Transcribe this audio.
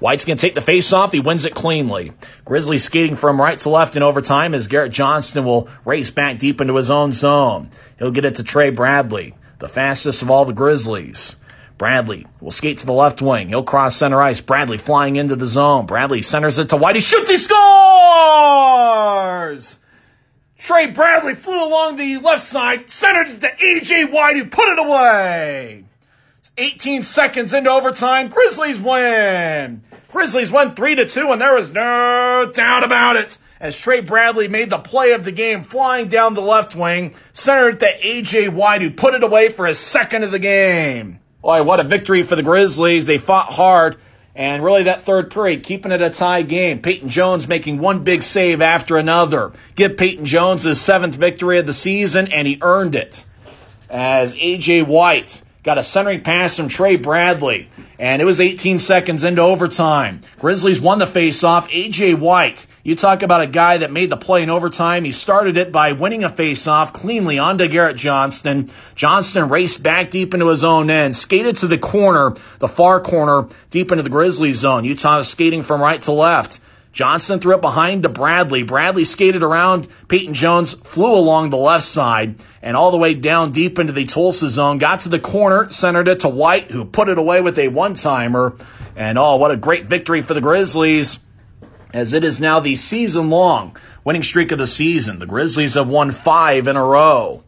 White's going to take the face off. He wins it cleanly. Grizzlies skating from right to left in overtime as Garrett Johnston will race back deep into his own zone. He'll get it to Trey Bradley, the fastest of all the Grizzlies. Bradley will skate to the left wing. He'll cross center ice. Bradley flying into the zone. Bradley centers it to White. He shoots. He scores! Trey Bradley flew along the left side, centered to AJ White, who put it away. 18 seconds into overtime. Grizzlies win. Grizzlies won 3 to 2, and there was no doubt about it. As Trey Bradley made the play of the game, flying down the left wing, centered to AJ White, who put it away for his second of the game. Boy, what a victory for the Grizzlies. They fought hard. And really, that third period, keeping it a tie game. Peyton Jones making one big save after another. Give Peyton Jones his seventh victory of the season, and he earned it. As A.J. White got a centering pass from Trey Bradley, and it was 18 seconds into overtime. Grizzlies won the faceoff. A.J. White, you talk about a guy that made the play in overtime. He started it by winning a faceoff cleanly onto Garrett Johnston. Johnston raced back deep into his own end, skated to the corner, the far corner, deep into the Grizzlies zone. Utah skating from right to left. Johnston threw it behind to Bradley. Bradley skated around. Peyton Jones flew along the left side and all the way down deep into the Tulsa zone. Got to the corner, centered it to White, who put it away with a one timer. And oh, what a great victory for the Grizzlies, as it is now the season long winning streak of the season. The Grizzlies have won five in a row.